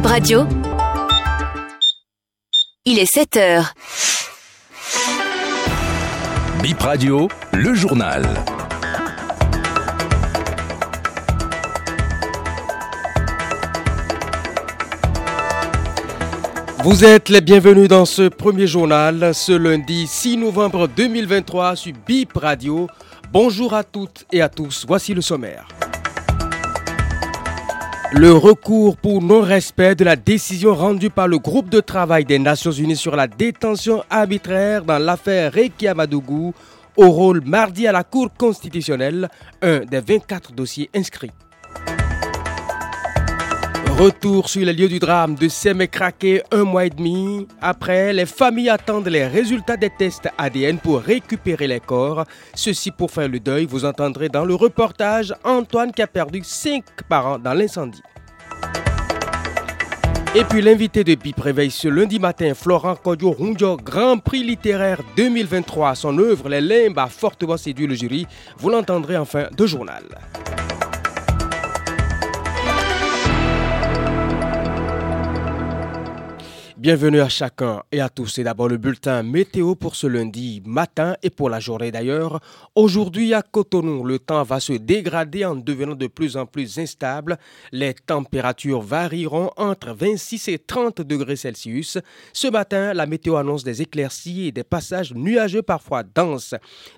Bip Radio. Il est 7 heures. Bip Radio, le journal. Vous êtes les bienvenus dans ce premier journal, ce lundi 6 novembre 2023 sur BIP Radio. Bonjour à toutes et à tous, voici le sommaire. Le recours pour non-respect de la décision rendue par le groupe de travail des Nations Unies sur la détention arbitraire dans l'affaire Reiki Amadougou au rôle mardi à la Cour constitutionnelle, un des 24 dossiers inscrits. Retour sur les lieux du drame de Semekrake un mois et demi après, les familles attendent les résultats des tests ADN pour récupérer les corps. Ceci pour faire le deuil, vous entendrez dans le reportage Antoine qui a perdu cinq parents dans l'incendie. Et puis l'invité de BIP réveille ce lundi matin, Florent Kodjo Rungio, Grand Prix littéraire 2023. Son œuvre, Les Limbes, a fortement séduit le jury. Vous l'entendrez en fin de journal. Bienvenue à chacun et à tous. C'est d'abord le bulletin météo pour ce lundi matin et pour la journée d'ailleurs. Aujourd'hui à Cotonou, le temps va se dégrader en devenant de plus en plus instable. Les températures varieront entre 26 et 30 degrés Celsius. Ce matin, la météo annonce des éclaircies et des passages nuageux parfois denses.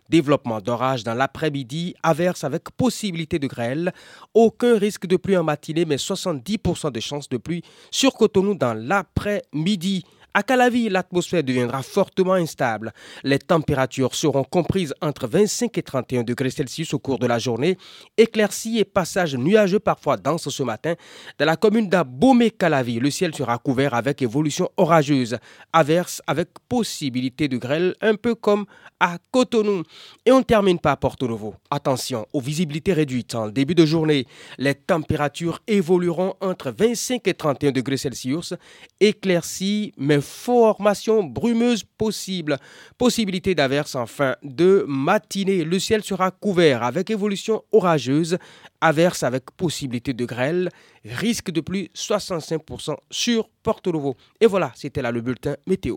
Développement d'orage dans l'après-midi, averse avec possibilité de grêle. Aucun risque de pluie en matinée, mais 70% de chances de pluie sur Cotonou dans l'après-midi midi. À Calavi, l'atmosphère deviendra fortement instable. Les températures seront comprises entre 25 et 31 degrés Celsius au cours de la journée. Éclaircies et passages nuageux parfois denses ce matin. Dans la commune d'Abomey-Calavi, le ciel sera couvert avec évolution orageuse. Averse avec possibilité de grêle, un peu comme à Cotonou. Et on termine par Porto Novo. Attention aux visibilités réduites en début de journée. Les températures évolueront entre 25 et 31 degrés Celsius. Éclaircies, mais formation brumeuse possible. Possibilité d'averse en fin de matinée. Le ciel sera couvert avec évolution orageuse. Averse avec possibilité de grêle. Risque de pluie 65% sur Porto Novo. Et voilà, c'était là le bulletin météo.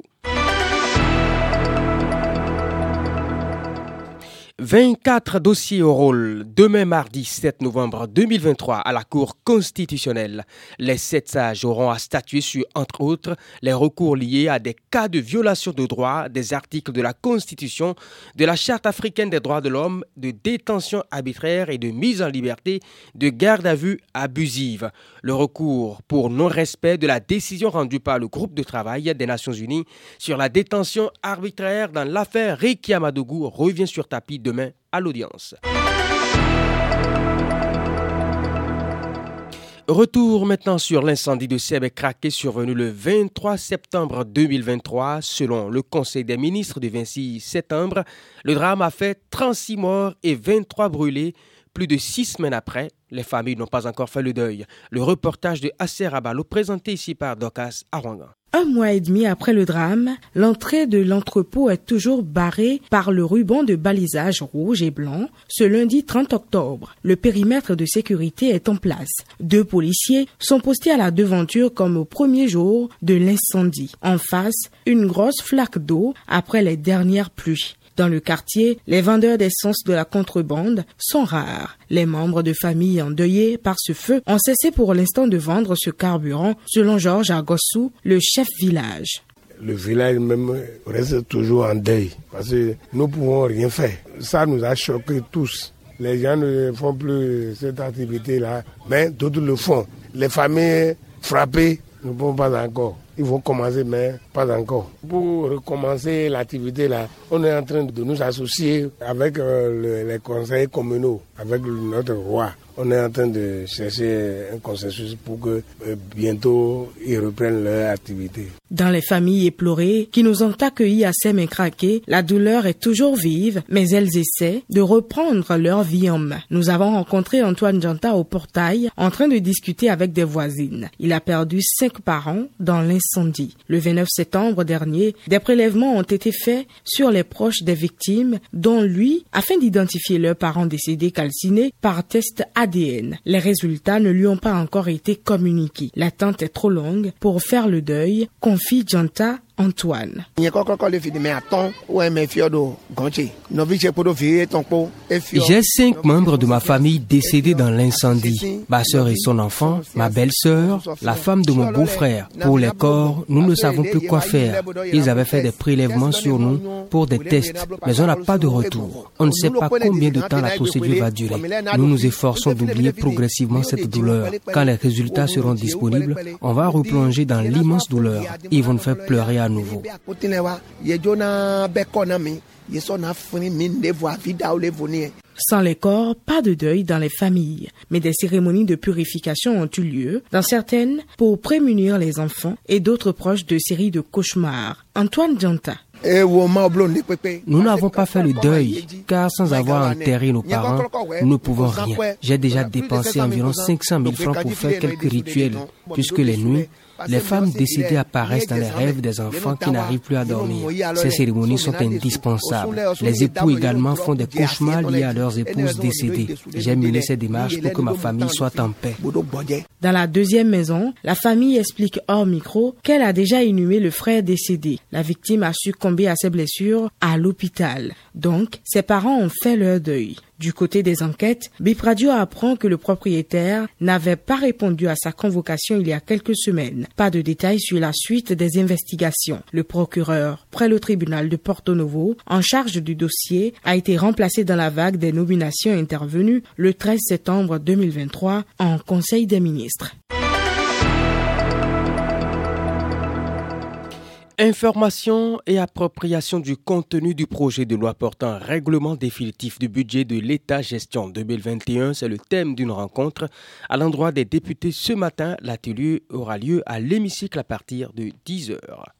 24 dossiers au rôle demain mardi 7 novembre 2023 à la Cour constitutionnelle. Les sept sages auront à statuer sur, entre autres, les recours liés à des cas de violation de droits des articles de la Constitution, de la Charte africaine des droits de l'homme, de détention arbitraire et de mise en liberté, de garde à vue abusive. Le recours pour non-respect de la décision rendue par le groupe de travail des Nations Unies sur la détention arbitraire dans l'affaire Reiki Amadougou revient sur tapis demain à l'audience. Retour maintenant sur l'incendie de Seb Craqué survenu le 23 septembre 2023. Selon le Conseil des ministres du 26 septembre, le drame a fait 36 morts et 23 brûlés. Plus de six semaines après, les familles n'ont pas encore fait le deuil. Le reportage de Acer Abalo présenté ici par Docas Arwangan. Un mois et demi après le drame, l'entrée de l'entrepôt est toujours barrée par le ruban de balisage rouge et blanc. Ce lundi 30 octobre, le périmètre de sécurité est en place. Deux policiers sont postés à la devanture comme au premier jour de l'incendie. En face, une grosse flaque d'eau après les dernières pluies. Dans le quartier, les vendeurs d'essence de la contrebande sont rares. Les membres de famille endeuillés par ce feu ont cessé pour l'instant de vendre ce carburant, selon Georges Argossou, le chef village. Le village même reste toujours en deuil parce que nous ne pouvons rien faire. Ça nous a choqués tous. Les gens ne font plus cette activité-là, mais d'autres le font. Les familles frappées ne vont pas encore. Ils vont commencer, mais pas encore. Pour recommencer l'activité là, on est en train de nous associer avec euh, les conseils communaux, avec notre roi on est en train de chercher un consensus pour que euh, bientôt ils reprennent leur activité. Dans les familles éplorées qui nous ont accueillis à Craqué, la douleur est toujours vive, mais elles essaient de reprendre leur vie en main. Nous avons rencontré Antoine Janta au portail en train de discuter avec des voisines. Il a perdu cinq parents dans l'incendie. Le 29 septembre dernier, des prélèvements ont été faits sur les proches des victimes, dont lui, afin d'identifier leurs parents décédés calcinés par test ADN. Les résultats ne lui ont pas encore été communiqués. L'attente est trop longue pour faire le deuil, confie Janta Antoine. J'ai cinq membres de ma famille décédés dans l'incendie. Ma soeur et son enfant, ma belle-sœur, la femme de mon beau-frère. Pour les corps, nous ne savons plus quoi faire. Ils avaient fait des prélèvements sur nous pour des tests, mais on n'a pas de retour. On ne sait pas combien de temps la procédure va durer. Nous nous efforçons d'oublier progressivement cette douleur. Quand les résultats seront disponibles, on va replonger dans l'immense douleur. Ils vont nous faire pleurer à nouveau. Sans les corps, pas de deuil dans les familles, mais des cérémonies de purification ont eu lieu, dans certaines pour prémunir les enfants et d'autres proches de séries de cauchemars. Antoine Dianta. Nous n'avons pas fait le deuil, car sans avoir enterré nos parents, nous ne pouvons rien. J'ai déjà dépensé environ 500 000 francs pour faire quelques rituels, puisque les nuits, les femmes décédées apparaissent dans les rêves des enfants qui n'arrivent plus à dormir. Ces cérémonies sont indispensables. Les époux également font des cauchemars liés à leurs épouses décédées. J'ai mené ces démarches pour que ma famille soit en paix. Dans la deuxième maison, la famille explique hors micro qu'elle a déjà inhumé le frère décédé. La victime a succombé à ses blessures à l'hôpital. Donc, ses parents ont fait leur deuil. Du côté des enquêtes, Bip Radio apprend que le propriétaire n'avait pas répondu à sa convocation il y a quelques semaines. Pas de détails sur la suite des investigations. Le procureur, près le tribunal de Porto Novo, en charge du dossier, a été remplacé dans la vague des nominations intervenues le 13 septembre 2023 en Conseil des ministres. Information et appropriation du contenu du projet de loi portant règlement définitif du budget de l'État gestion 2021, c'est le thème d'une rencontre à l'endroit des députés ce matin. L'atelier aura lieu à l'hémicycle à partir de 10 heures.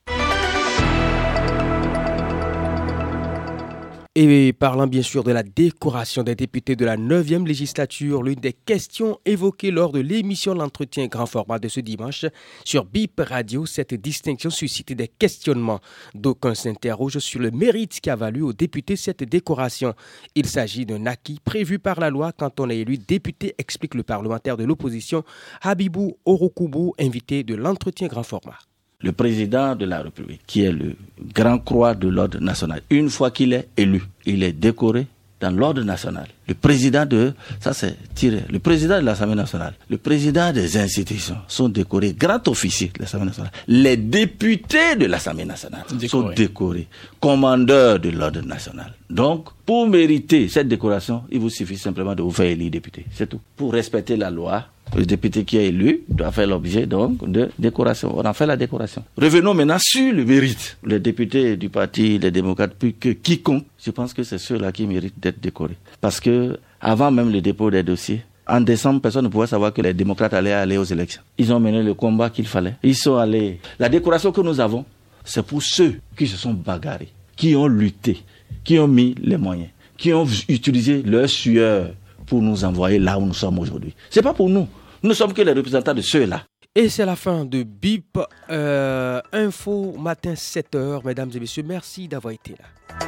Et parlant bien sûr de la décoration des députés de la 9e législature, l'une des questions évoquées lors de l'émission L'entretien grand format de ce dimanche sur BIP Radio, cette distinction suscite des questionnements. D'aucuns s'interrogent sur le mérite qui a valu aux députés cette décoration. Il s'agit d'un acquis prévu par la loi quand on est élu député, explique le parlementaire de l'opposition Habibou Orokoubou, invité de l'entretien grand format le président de la République, qui est le grand croix de l'ordre national, une fois qu'il est élu, il est décoré dans l'ordre national. Le président de, ça c'est tiré, le président de l'Assemblée nationale, le président des institutions sont décorés, grand officier de l'Assemblée nationale. Les députés de l'Assemblée nationale sont décorés, commandeurs de l'ordre national. Donc, pour mériter cette décoration, il vous suffit simplement de vous faire élire député. C'est tout. Pour respecter la loi, le député qui est élu doit faire l'objet donc de décoration. On a fait la décoration. Revenons maintenant sur le mérite. Les députés du parti, les démocrates, plus que quiconque, je pense que c'est ceux-là qui méritent d'être décorés. Parce que avant même le dépôt des dossiers, en décembre, personne ne pouvait savoir que les démocrates allaient aller aux élections. Ils ont mené le combat qu'il fallait. Ils sont allés. La décoration que nous avons, c'est pour ceux qui se sont bagarrés, qui ont lutté, qui ont mis les moyens, qui ont utilisé leur sueur pour nous envoyer là où nous sommes aujourd'hui. C'est pas pour nous. Nous sommes que les représentants de ceux-là. Et c'est la fin de BIP euh, Info Matin 7h. Mesdames et messieurs, merci d'avoir été là.